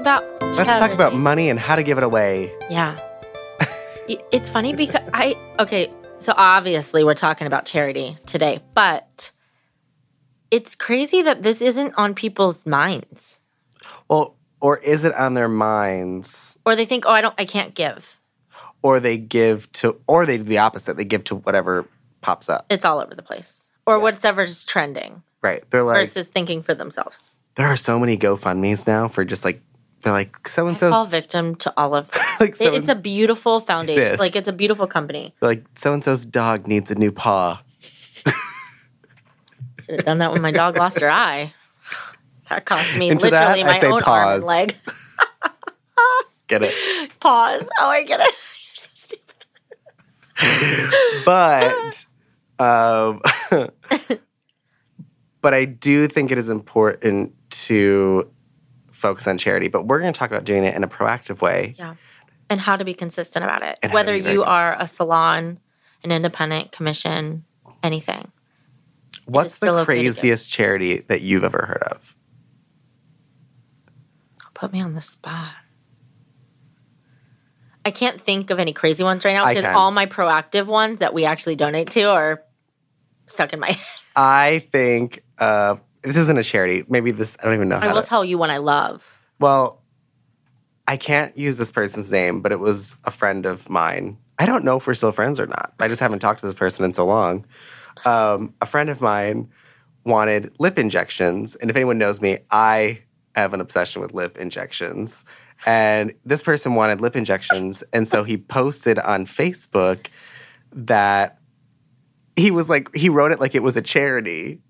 about. Let's talk about money and how to give it away. Yeah. It's funny because I okay, so obviously we're talking about charity today, but it's crazy that this isn't on people's minds. Well, or is it on their minds? Or they think, "Oh, I don't I can't give." Or they give to, or they do the opposite. They give to whatever pops up. It's all over the place. Or whatever's trending Right. They're like, versus thinking for themselves. there are so many GoFundMe's now for just like, they're like, so and I fall victim to all of like, It- so it's a beautiful foundation. is. Like it's a beautiful company. like, so and so's dog needs a new paw. Should have done that when my dog lost her eye. That cost me Into that, literally I my own arm and leg. Get it? Pause. Oh, I get it. You're so stupid. but um, but I do think it is important to focus on charity. But we're going to talk about doing it in a proactive way. Yeah. And how to be consistent about it. And Whether you are a salon, an independent commission, anything. What's the craziest charity that you've ever heard of? Put me on the spot. I can't think of any crazy ones right now I because can. all my proactive ones that we actually donate to are stuck in my head. I think uh, this isn't a charity. Maybe this. I don't even know I will to. tell you one I love. well, I can't use this person's name, but it was a friend of mine. I don't know if we're still friends or not. I just haven't talked to this person in so long. Um, a friend of mine wanted lip injections, and if anyone knows me, I have an obsession with lip injections. And this person wanted lip injections, and so he posted on Facebook that he was like he wrote it like it was a charity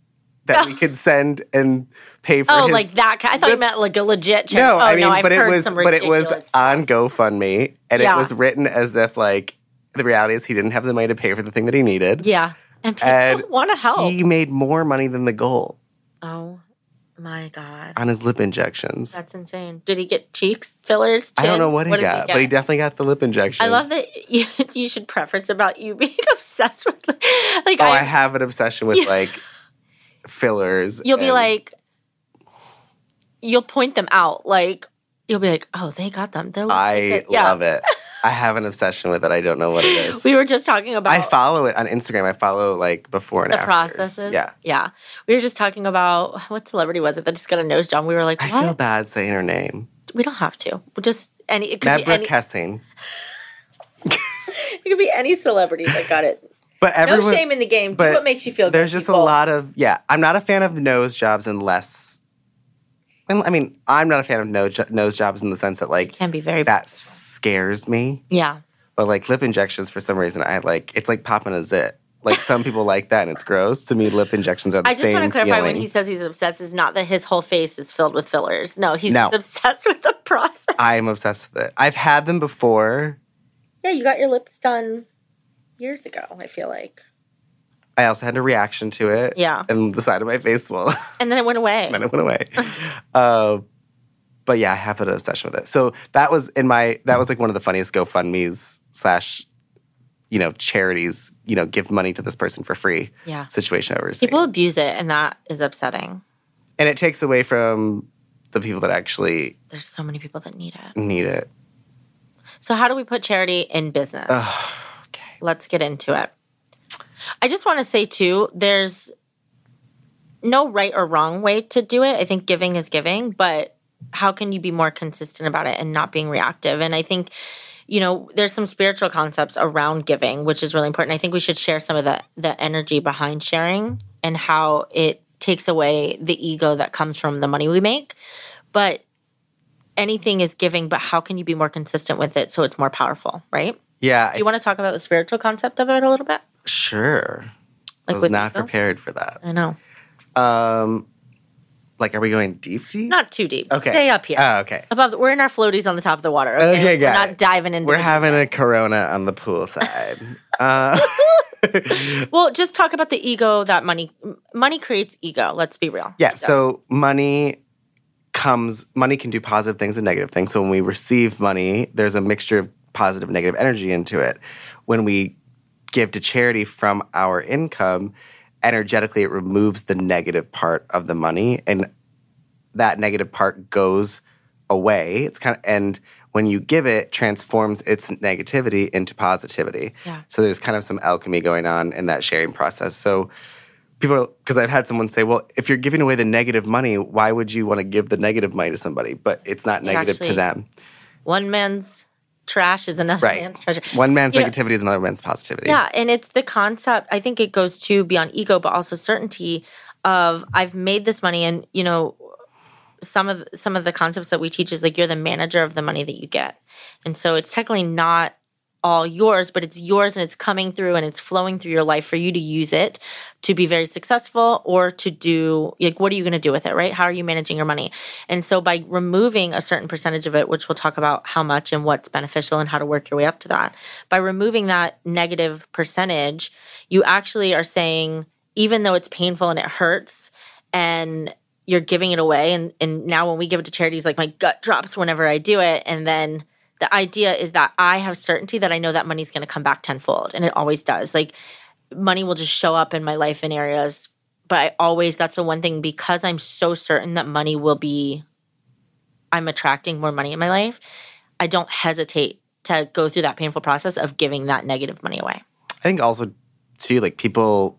that we could send and pay for. Oh, his like that. kind- I thought you meant like a legit charity. no, oh, I mean, no, but it was, but it was on GoFundMe, and Yeah. it was written as if like the reality is he didn't have the money to pay for the thing that he needed, Yeah. And people want to help. he made more money than the goal oh my God. on his lip injections. That's insane. Did he get cheeks fillers? I don't know what he did got, but he definitely got the lip injections. I love that you, you should preference about you being obsessed with like Oh, I I, have an obsession with Yeah. like fillers. you'll be like you'll point them out like you'll be like oh they got them They're I yeah. love it. I have an obsession with it. I don't know what it is. we were just talking about I follow it on Instagram. I follow like before and the after. processes Yeah. yeah we were just talking about what celebrity was it that just got a nose job we were like I feel bad saying her name. we don't have to We'll just any it could be Nebra any Kessing. it could be any celebrity that got it But no shame in the game do but what makes you feel good? There's good, just a lot of yeah. I'm not a fan of nose jobs unless. I mean, I'm not a fan of nose jo- nose jobs in the sense that like can be very that scares me. yeah But like lip injections, for some reason, I like it's like popping a zit. Like some people like that, and it's gross. To me, lip injections are the I just same want to clarify feeling. when he says he's obsessed is not that his whole face is filled with fillers. No, he's No. obsessed with the process. I'm obsessed with it. I've had them before. Yeah, you got your lips done years ago, I feel like. I also had a reaction to it. Yeah. and the side of my face will. And then it went away. and then it went away. uh, but yeah, I have an obsession with it. So that was in my that was like one of the funniest GoFundmes slash you know charities. You know, give money to this person for free. Yeah. situation I've ever seen. People abuse it, and that is upsetting. and it takes away from the people that actually There's so many people that need it. need it. So, how do we put charity in business? Let's get into it. I just want to say, too, there's no right or wrong way to do it. I think giving is giving, but how can you be more consistent about it and not being reactive? And I think, you know, there's some spiritual concepts around giving, which is really important. I think we should share some of the the energy behind sharing and how it takes away the ego that comes from the money we make. But anything is giving, but how can you be more consistent with it so it's more powerful, right? Yeah, Do you want to talk about the spiritual concept of it a little bit? sure. I Like was with not ego? prepared for that. I know. Um, like, are we going deep, deep? Not too deep. Okay. Stay up here. Oh, okay. Above, the, we're in our floaties on the top of the water. Okay, Okay, We're not it. diving into. We're having a Corona on the pool side. uh, Well, just talk about the ego that money money creates ego. Let's be real. Yeah. Does. So money comes, money can do positive things and negative things. So when we receive money, there's a mixture of positive negative energy into it. When we give to charity from our income, energetically it removes the negative part of the money. And that negative part goes away. It's kind of and when you give it, transforms its negativity into positivity. Yeah. So there's kind of some alchemy going on in that sharing process. So people, because I've had someone say, well, if you're giving away the negative money, why would you want to give the negative money to somebody? But it's not negative actually- to them. One man's trash is another Right. man's treasure. One man's You know- negativity is another man's positivity. Yeah, and it's the concept. I think it goes to beyond ego, but also certainty of I've made this money, and you know, some of some of the concepts that we teach is like you're the manager of the money that you get, and so it's technically not all yours, but it's yours and it's coming through and it's flowing through your life for you to use it to be very successful or to do like what are you going to do with it, right? How are you managing your money? And so by removing a certain percentage of it, which we'll talk about how much and what's beneficial and how to work your way up to that, by removing that negative percentage, you actually are saying even though it's painful and it hurts and you're giving it away and and now when we give it to charities like my gut drops whenever I do it and then the idea is that I have certainty that I know that money's going to come back tenfold and it always does. Like money will just show up in my life in areas but I always that's the one thing because I'm so certain that money will be I'm attracting more money in my life. I don't hesitate to go through that painful process of giving that negative money away. I think also too, like people,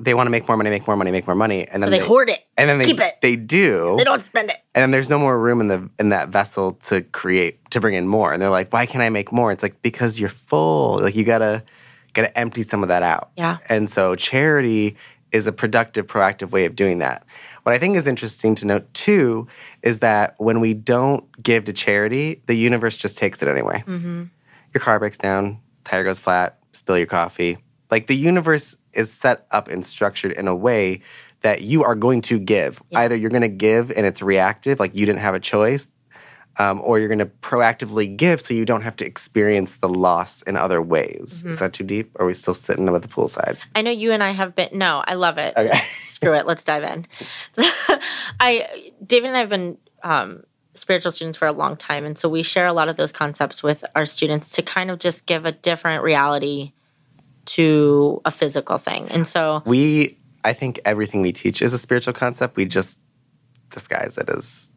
they want to make more money, make more money, make more money, and then So they, hoard it. and then they keep it. they do, They don't spend it. and then there's no more room in the in that vessel to create to bring in more. And they're like, why can't I make more? It's like because you're full. Like you gotta gotta empty some of that out. Yeah. And so charity is a productive, proactive way of doing that. What I think is interesting to note too is that when we don't give to charity, the universe just takes it anyway. Mm-hmm. Your car breaks down, tire goes flat, spill your coffee. Like the universe is set up and structured in a way that you are going to give. Either you're going to give and it's reactive, like you didn't have a choice, um, or you're going to proactively give so you don't have to experience the loss in other ways. Is that too deep? Or are we still sitting with the poolside? I know you and I have been. No, I love it. Okay. Screw it. Let's dive in. I, David and I have been um, spiritual students for a long time, and so we share a lot of those concepts with our students to kind of just give a different reality to a physical thing. And so, we, I think everything we teach is a spiritual concept. We just disguise it as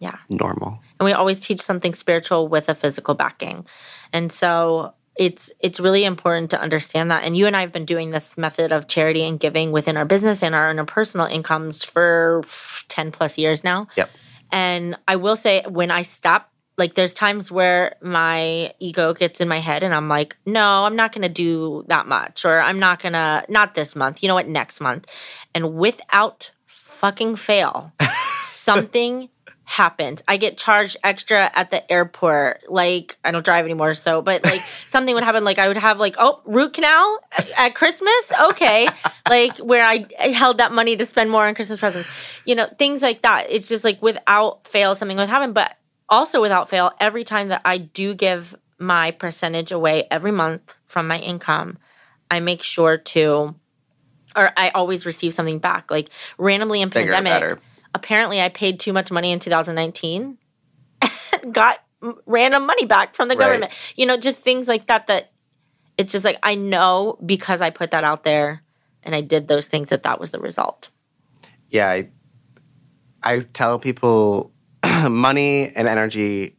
yeah, normal. and we always teach something spiritual with a physical backing and so it's it's really important to understand that and you and i have been doing this method of charity and giving within our business and our interpersonal incomes for 10 plus years now Yep. and i will say when i stop like there's times where my ego gets in my head and i'm like no i'm not gonna do that much or i'm not gonna not this month you know what next month and without fucking fail something happens. I get charged extra at the airport. Like I don't drive anymore, so but like something would happen. Like I would have like oh root canal at, at Christmas. Okay, like where I, I held that money to spend more on Christmas presents. You know things like that. It's just like without fail something would happen. But also without fail, every time that I do give my percentage away every month from my income, I make sure to or I always receive something back. Like randomly in Bigger, pandemic, better. apparently I paid too much money in 2019 and got random money back from the Right. government. You know, just things like that that it's just like I know because I put that out there and I did those things that that was the result. yeah, I, I tell people money and energy.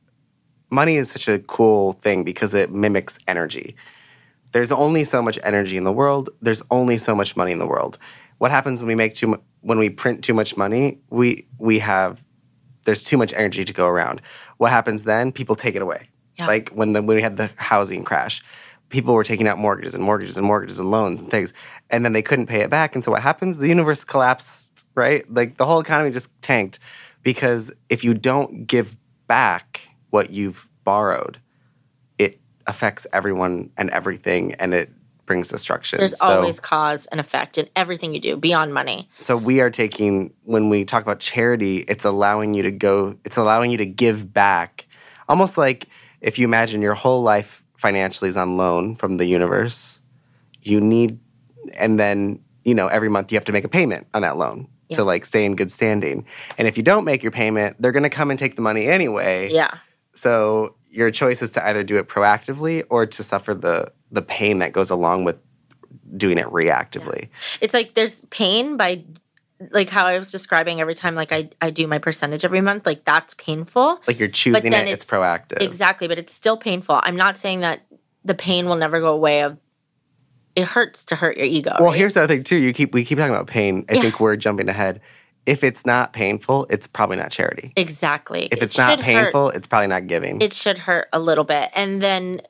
Money is such a cool thing because it mimics energy. There's only so much energy in the world. There's only so much money in the world. What happens when we make too when we print too much money? We we have there's too much energy to go around. What happens then? People take it away. Yeah. Like when the when we had the housing crash, people were taking out mortgages and mortgages and mortgages and loans and things, and then they couldn't pay it back. And so what happens? The universe collapsed. Right? Like the whole economy just tanked because if you don't give back what you've borrowed, it affects everyone and everything, and it brings destruction. There's So- always cause and effect in everything you do beyond money. so we are taking when we talk about charity, it's allowing you to go, it's allowing you to give back. Almost like if you imagine your whole life financially is on loan from the universe, you need and then, you know, every month you have to make a payment on that loan Yeah. to like stay in good standing. And if you don't make your payment, they're going to come and take the money anyway. Yeah. So your choice is to either do it proactively or to suffer the the pain that goes along with doing it reactively. It's like there's pain by like how I was describing every time like I, I do my percentage every month, like that's painful. Like you're choosing it, it's, it's- proactive. Exactly, but it's still painful. I'm not saying that the pain will never go away of it hurts to hurt your ego. Well, right? here's the other thing too. You keep we keep talking about pain. I Yeah. think we're jumping ahead. If it's not painful, it's probably not charity. exactly. If It it's not should hurt. painful, it's probably not giving. it should hurt a little bit and then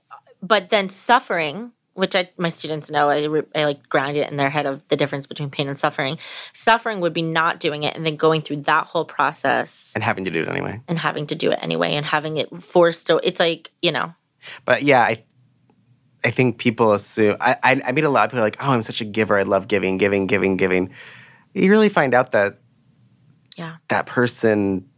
but then suffering which I, my students know I, re- I like ground it in their head of the difference between pain and suffering suffering would be not doing it and then going through that whole process and having to do it anyway. and having to do it anyway and having it forced so it's like you know But yeah, I I think people assume I, I I meet a lot of people like, oh, I'm such a giver. I love giving, giving, giving, giving. You really find out that yeah that person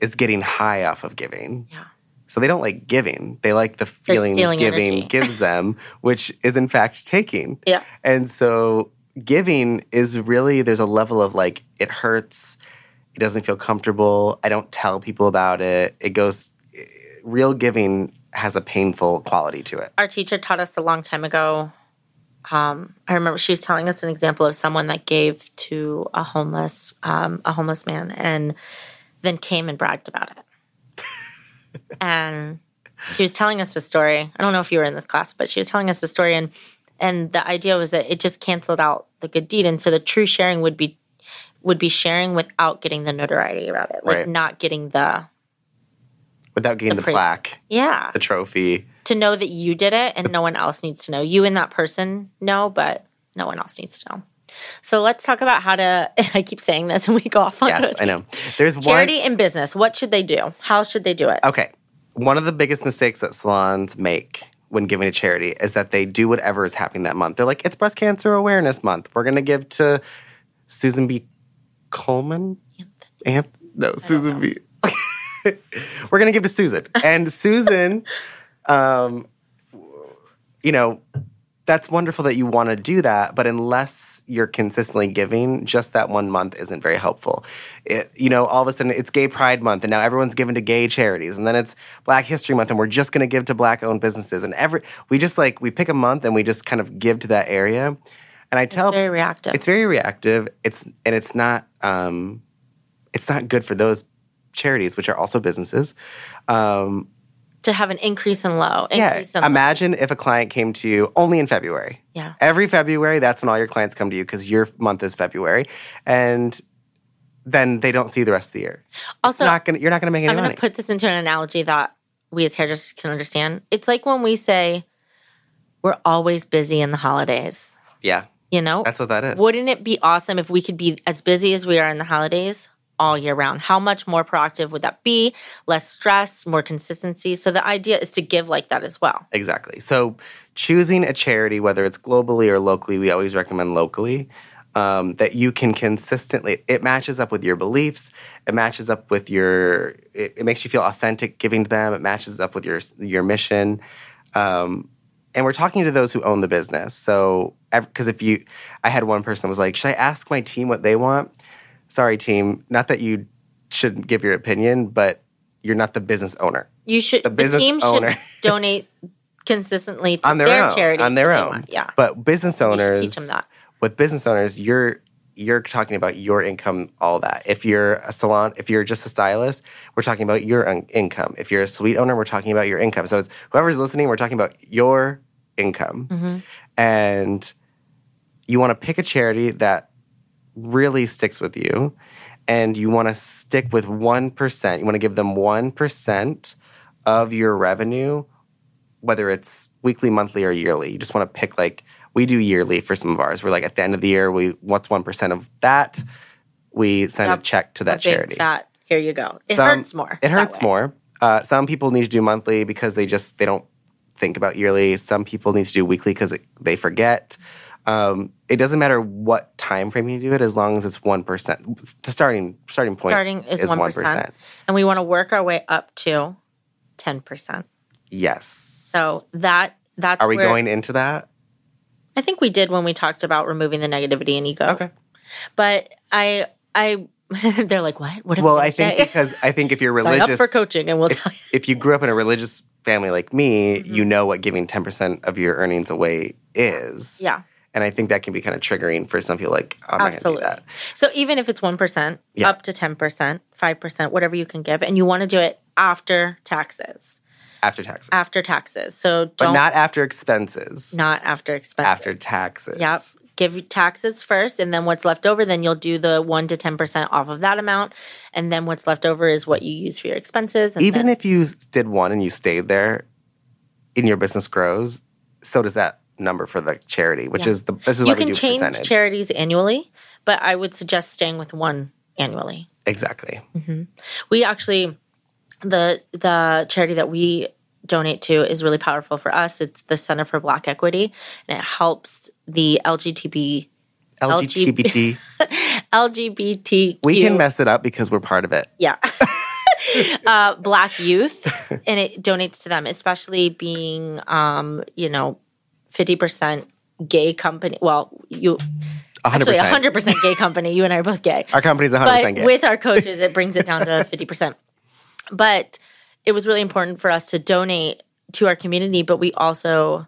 is getting high off of giving. yeah So they don't like giving. They like the feeling giving energy. gives them, which is in fact taking. yeah And so giving is really there's a level of like it hurts, it doesn't feel comfortable. I don't tell people about it. It goes eh, real giving has a painful quality to it. our teacher taught us a long time ago. Um, I remember she was telling us an example of someone that gave to a homeless um, a homeless man and then came and bragged about it. and she was telling us the story. I don't know if you were in this class, but she was telling us the story and and the idea was that it just canceled out the good deed and so the true sharing would be would be sharing without getting the notoriety about it. Like Right. not getting the Without getting the, praise. plaque, yeah. the trophy. to know that you did it and no one else needs to know. You and that person know, but no one else needs to know. So let's talk about how to. I keep saying this, and we go off on Yes, I know. There's Charity in business. What should they do? How should they do it? Okay. One of the biggest mistakes that salons make when giving to charity is that they do whatever is happening that month. They're like, it's breast cancer awareness month. We're gonna give to Susan B. Coleman? Anth- no, Susan B. We're gonna give to Susan. And Susan, um, you know, that's wonderful that you want to do that, but unless you're consistently giving, just that one month isn't very helpful. It, you know, all of a sudden it's Gay Pride Month, and now everyone's giving to gay charities, and then it's Black History Month, and we're just going to give to Black-owned businesses, and every we just like we pick a month and we just kind of give to that area. And I tell Very reactive. it's very reactive. It's and it's not um, it's not good for those charities, which are also businesses. Um, to have an increase in low. yeah, in imagine if a client came to you only in February. Yeah. Every February, that's when all your clients come to you because your month is February, and then they don't see the rest of the year. Also, not gonna, you're not going to make any I'm going money. to put this into an analogy that we as hairdressers can understand. It's like when we say we're always busy in the holidays. yeah, You know, that's what that is. Wouldn't it be awesome if we could be as busy as we are in the holidays all year round? How much more proactive would that be? Less stress, more consistency. So the idea is to give like that as well. Exactly. So choosing a charity, whether it's globally or locally, we always recommend locally. Um, that you can consistently, it matches up with your beliefs. It matches up with your. It, it makes you feel authentic giving to them. It matches up with your your mission. Um, and we're talking to those who own the business. So, because if you, I had one person was like, "Should I ask my team what they want?" Sorry, team. Not that you shouldn't give your opinion, but you're not the business owner. You should the, business team owner. should donate consistently to on their, own, charity on their own. Yeah. But business owners, teach them that. with business owners, you're you're talking about your income, all that. If you're a salon, if you're just a stylist, we're talking about your un- income. If you're a suite owner, we're talking about your income. So it's whoever's listening, we're talking about your income, Mm-hmm. and you want to pick a charity that really sticks with you, and you want to stick with one percent. You want to give them one percent of your revenue whether it's weekly, monthly, or yearly. You just want to pick like we do yearly for some of ours. We're like at the end of the year, we what's one percent of that? We send a check to that charity. fat. Here you go. It Some- hurts more. It hurts more. Uh, some people need to do monthly because they just they don't think about yearly. Some people need to do weekly because they forget. Um, it doesn't matter what time frame you do it, as long as it's one percent. The starting starting point Starting is is one one percent, and we want to work our way up to ten percent. Yes. So that that's are we where- going into that? I think we did when we talked about removing the negativity and ego. Okay. But I I they're like, what? What Well, I think say? because I think if you're sign religious, up for coaching and we'll tell you. if you grew up in a religious family like me, Mm-hmm. you know what giving 10% of your earnings away is. Yeah. And I think that can be kind of triggering for some people. Like, oh, I'm not going to do that. So even if it's 1%, Yeah. up to 10%, 5%, whatever you can give, and you want to do it after taxes, After taxes, after taxes. So but not after expenses. not after expenses. After taxes. Yep. Give taxes first, and then what's left over, then you'll do the 1% to 10% off of that amount. And then what's left over is what you use for your expenses. And Even then, if you did one and you stayed there, and your business grows, so does that number for the charity, which Yeah. is the this is you can do change percentage. charities annually, but I would suggest staying with one annually. exactly. we actually the the charity that we donate to is really powerful for us it's the center for black equity and it helps the lgtb LGBT. lgbtq we can mess it up because we're part of it. yeah uh, black youth and it donates to them especially being um you know 50% gay company well you 100%. actually 100% gay company you and i are both gay Our company's 100% but gay. with our coaches it brings it down to 50% but it was really important for us to donate to our community but we also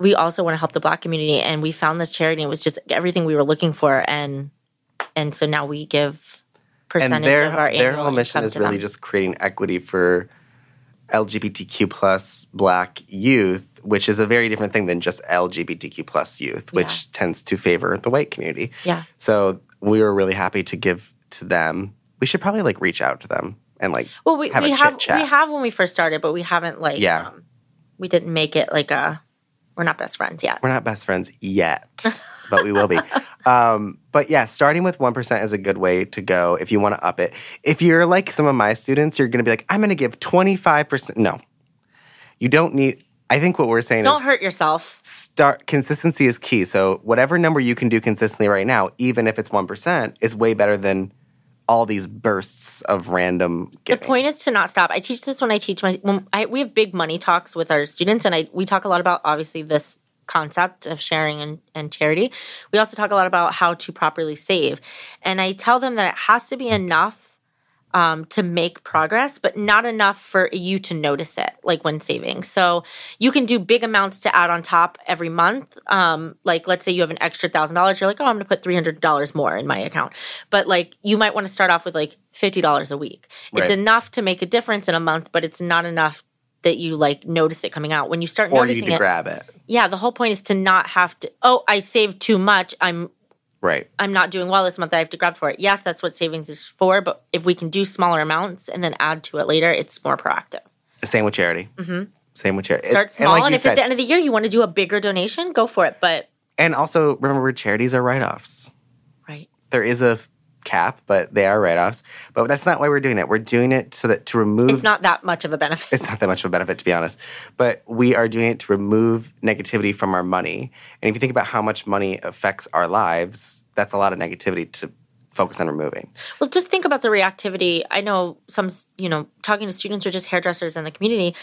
we also want to help the black community and we found this charity it was just everything we were looking for and and so now we give percentage and their of our their annual whole mission is really them. just creating equity for LGBTQ plus Black youth, which is a very different thing than just LGBTQ plus youth, which Yeah. tends to favor the white community. Yeah. So we were really happy to give to them. We should probably like reach out to them and like well we, have we have we have when we first started but we haven't like Yeah. um, we didn't make it like a we're not best friends yet we're not best friends yet, but we will be. Um, but yeah, starting with 1% is a good way to go if you want to up it. If you're like some of my students, you're going to be like, I'm going to give 25%. No, you don't need, I think what we're saying is don't hurt yourself start, consistency is key. So whatever number you can do consistently right now, even if it's 1%, is way better than all these bursts of random The point is to not stop. I teach this when I teach my. When I, we have big money talks with our students, and I we talk a lot about obviously this concept of sharing and, and charity. We also talk a lot about how to properly save, and I tell them that it has to be enough um, to make progress, but not enough for you to notice it, like when saving. So you can do big amounts to add on top every month. Um, like let's say you have an extra thousand dollars, you're like, oh, I'm gonna put three hundred dollars more in my account. But like you might want to start off with like fifty dollars a week. It's enough to make a difference in a month, but it's not enough that you like notice it coming out. When you start or you noticing need to it, grab it. yeah, the whole point is to not have to. Oh, I saved too much. I'm Right. I'm not doing well this month. I have to grab for it. Yes, that's what savings is for. But if we can do smaller amounts and then add to it later, it's more proactive. Same with charity. Mm-hmm. Same with charity. Start And small, like and, you if at the end of the year you want to do a bigger donation, go for it. But And also remember, charities are write offs. right, There is a cap, but they are write offs. But that's not why we're doing it. We're doing it so that to remove. it's not that much of a benefit. it's not that much of a benefit, to be honest. But we are doing it to remove negativity from our money. And if you think about how much money affects our lives, that's a lot of negativity to focus on removing. Well, just think about the reactivity. I know some, you know, talking to students or just hairdressers in the community,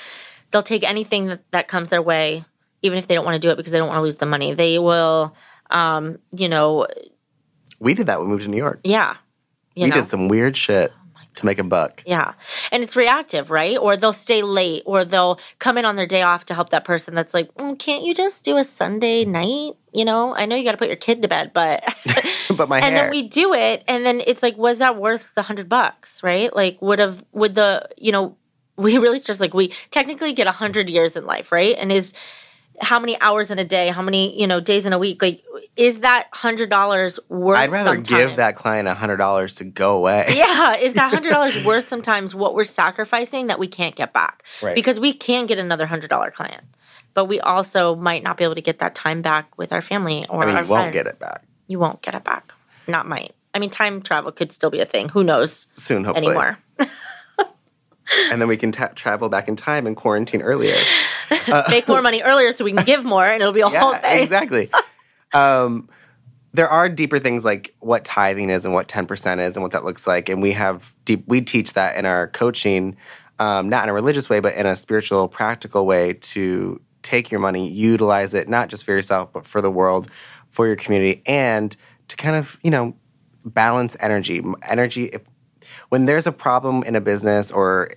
they'll take anything that, that comes their way, even if they don't want to do it because they don't want to lose the money. They will, um, you know, We did that when we moved to New York. yeah, you we know. did some weird shit to make a buck. Yeah. And it's reactive, right? Or they'll stay late or they'll come in on their day off to help that person that's like, mm, can't you just do a Sunday night? You know, I know you got to put your kid to bed, but. But my and then we do it. And then it's like, was that worth the hundred bucks, right? Like, would have, would the, you know, we really just like, we technically get a hundred years in life, right? And is, how many hours in a day? How many you know days in a week? Like, is that hundred dollars worth? I'd rather give that client a hundred dollars to go away. Yeah, is that hundred dollars worth sometimes what we're sacrificing that we can't get back? Right. Because we can get another hundred dollar client, but we also might not be able to get that time back with our family or I mean, our you won't get it back You won't get it back. Not might. I mean, time travel could still be a thing. Who knows soon, hopefully. anymore? And then we can ta travel back in time and quarantine earlier. Make more money earlier so we can give more, and it'll be a whole thing. exactly. um, there are deeper things like what tithing is and what 10% is and what that looks like. And we have deep, we teach that in our coaching, um, not in a religious way, but in a spiritual, practical way to take your money, utilize it, not just for yourself, but for the world, for your community, and to kind of, you know, balance energy. Energy, if, when there's a problem in a business or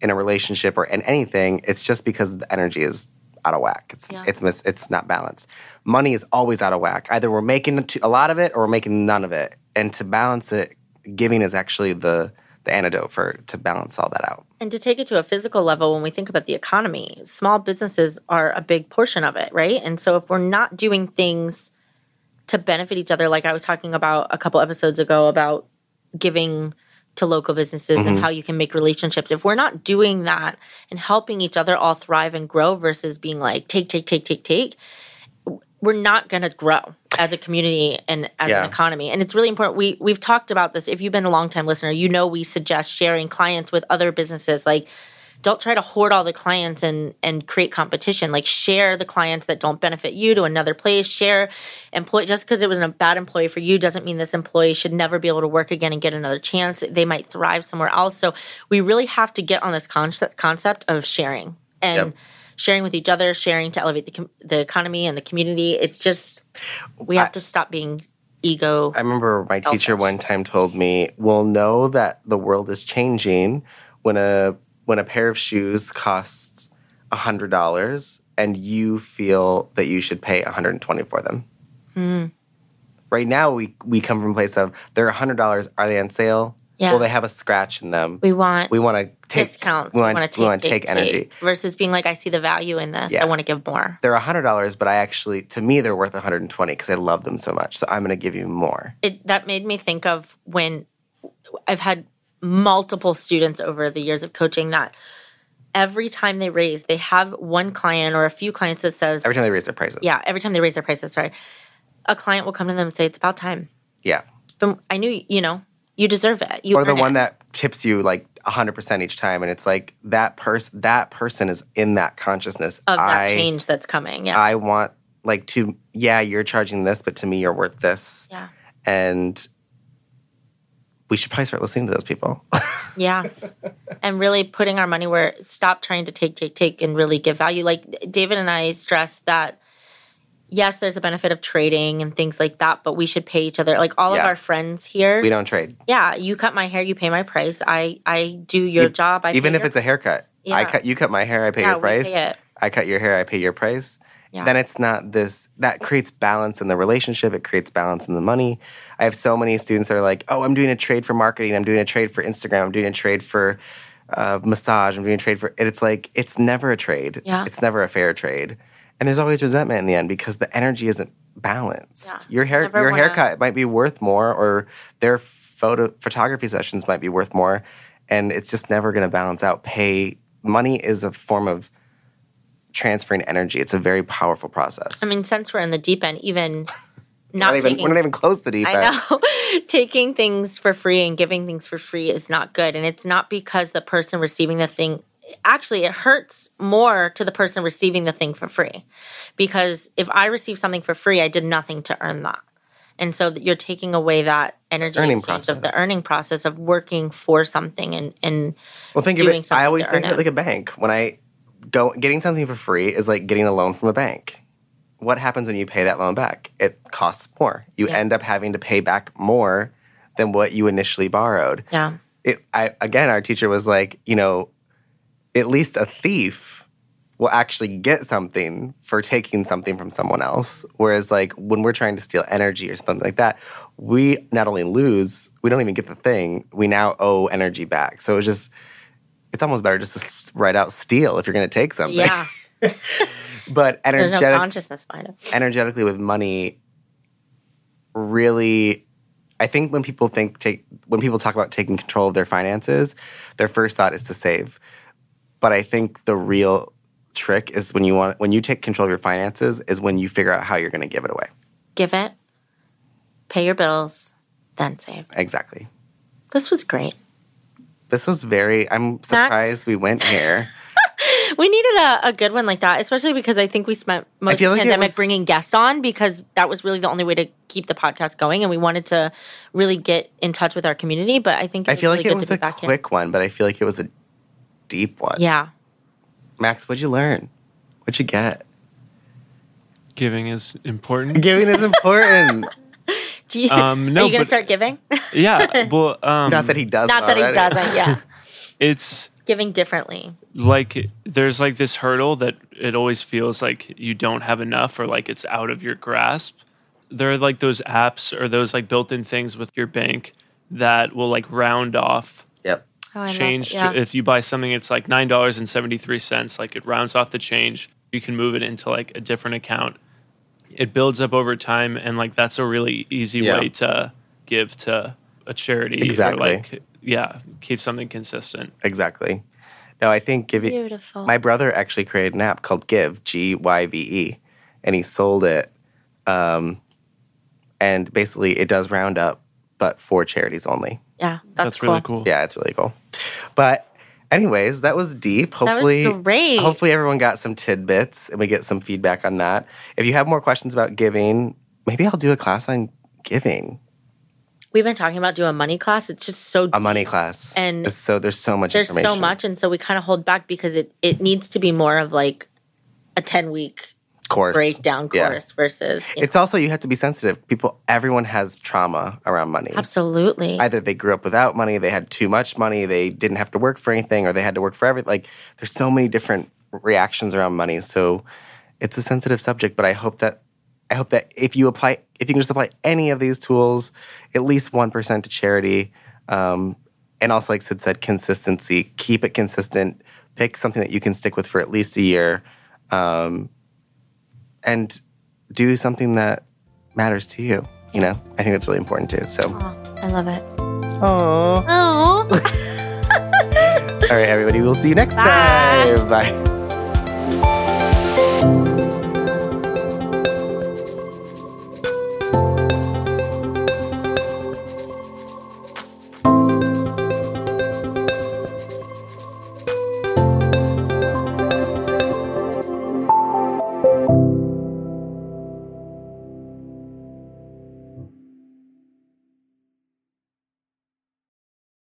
in a relationship or in anything, it's just because the energy is out of whack. It's Yeah. it's mis, it's not balanced. Money is always out of whack. Either we're making a lot of it or we're making none of it. And to balance it, giving is actually the the antidote for to balance all that out. And to take it to a physical level, when we think about the economy, small businesses are a big portion of it, right? And so if we're not doing things to benefit each other, like I was talking about a couple episodes ago about giving to local businesses and mm-hmm. how you can make relationships, if we're not doing that and helping each other all thrive and grow versus being like, take, take, take, take, take, we're not going to grow as a community and as Yeah. an economy. And it's really important. We we've talked about this. If you've been a long time listener, you know we suggest sharing clients with other businesses. Like, don't try to hoard all the clients and and create competition. Like, share the clients that don't benefit you to another place. Share employee just because it was a bad employee for you doesn't mean this employee should never be able to work again and get another chance. They might thrive somewhere else. So we really have to get on this concept concept of sharing and. Yep. Sharing with each other, sharing to elevate the com- the economy and the community. It's just we have to stop being ego. I remember my teacher one time told me, "We'll know that the world is changing when a when a pair of shoes costs hundred dollars and you feel that you should pay one hundred and twenty for them." Hmm. Right now, we we come from a place of they're hundred dollars. Are they on sale? Yeah. Well, they have a scratch in them. we want We want to take discounts. We want, want to we take, want to take, energy. versus being like, I see the value in this. Yeah. I want to give more. They're hundred dollars, but I actually, to me, they're worth one hundred and twenty because I love them so much. So I'm going to give you more. It that made me think of when I've had multiple students over the years of coaching that every time they raise, they have one client or a few clients that says, Every time they raise their prices. yeah, every time they raise their prices, sorry, a client will come to them and say, it's about time. Yeah. But I knew, you know, you deserve it. You or the one it. that tips you like 100% each time and it's like that person that person is in that consciousness of that i change that's coming. Yeah. i want like to yeah you're charging this but to me you're worth this yeah. and we should probably start listening to those people Yeah. and really putting our money where stop trying to take, take, take and really give value. Like David and I stress that yes, there's a benefit of trading and things like that, but we should pay each other. Like all Yeah. of our friends here. we don't trade yeah, you cut my hair, you pay my price. I I do your job. I even if it's a haircut i Yeah. cut you cut my hair i pay Yeah, your price pay i cut your hair i pay your price Yeah. then it's not this that creates balance in the relationship it creates balance in the money i have so many students that are like oh i'm doing a trade for marketing i'm doing a trade for instagram i'm doing a trade for uh, massage i'm doing a trade for and it's like it's never a trade Yeah. it's never a fair trade and there's always resentment in the end because the energy isn't balanced Yeah. your hair Never your wanna- haircut might be worth more or their photo photography sessions might be worth more and it's just never going to balance out pay money is a form of transferring energy it's a very powerful process I mean, since we're in the deep end, even not not even, taking we're not even close to the deep end. I know. Taking things for free and giving things for free is not good. And it's not because the person receiving the thing, actually, it hurts more to the person receiving the thing for free. Because if I receive something for free, I did nothing to earn that. And so you're taking away that energy Earning exchange of the earning process of working for something and, and Well, think of it. I always think of it like a bank. When I go getting something for free is like getting a loan from a bank. What happens when you pay that loan back? It costs more. You Yeah. end up having to pay back more than what you initially borrowed. yeah. It, I, again, our teacher was like, you know, at least a thief will actually get something for taking something from someone else. Whereas, like, when we're trying to steal energy or something like that, we not only lose, we don't even get the thing, we now owe energy back. So it's just, it's almost better just to write out steal if you're going to take something. Yeah. but There's no consciousness behind it. energetically with money really I think when people think take when people talk about taking control of their finances, their first thought is to save. But I think the real trick is when you want when you take control of your finances is when you figure out how you're going to give it away. Give it, pay your bills, then save. Exactly. This was great. This was very I'm surprised we went here. We needed a, a good one like that, especially because I think we spent most of the like pandemic was- bringing guests on because that was really the only way to keep the podcast going, and we wanted to really get in touch with our community. But I think it I was feel really like it good was a back here. quick one, but I feel like it was a deep one. Yeah, Max, what'd you learn? What'd you get? Giving is important. Giving is important. Do you, Um, no, are you gonna start giving? yeah. Well, um, Not that he doesn't. Not that he doesn't. Yeah, it's Giving differently. like there's like this hurdle that it always feels like you don't have enough or like it's out of your grasp. There are like those apps or those like built-in things with your bank that will like round off Yep. Oh, change it. Yeah. to, if you buy something it's like nine dollars and seventy three cents like it rounds off the change you can move it into like a different account it builds up over time and like that's a really easy Yeah. way to give to a charity Exactly. or like yeah keep something consistent Exactly. No, I think giving. Beautiful. My brother actually created an app called Give, G Y V E, and he sold it. Um, and basically, it does round up, but for charities only. yeah, that's, that's, cool. really cool Yeah, it's really cool. But, anyways, that was deep. was Hopefully, great. Hopefully, everyone got some tidbits and we get some feedback on that. If you have more questions about giving, maybe I'll do a class on giving, We've been talking about doing a money class. It's just so a money class. And It's so there's so much there's information. so much, and so we kind of hold back because it it needs to be more of like a ten week course breakdown Yeah. course versus you It's also you have to be sensitive. People, everyone has trauma around money. absolutely Either they grew up without money, they had too much money, they didn't have to work for anything, or they had to work for everything. Like there's so many different reactions around money. So it's a sensitive subject. But I hope that I hope that if you apply, if you can just apply any of these tools, at least one percent to charity, um, and also like Sid said, consistency. Keep it consistent. Pick something that you can stick with for at least a year. Um, and do something that matters to you. You know, I think that's really important too. So, Aw, I love it. oh, Oh, all right, everybody, we'll see you next Bye. time. Bye.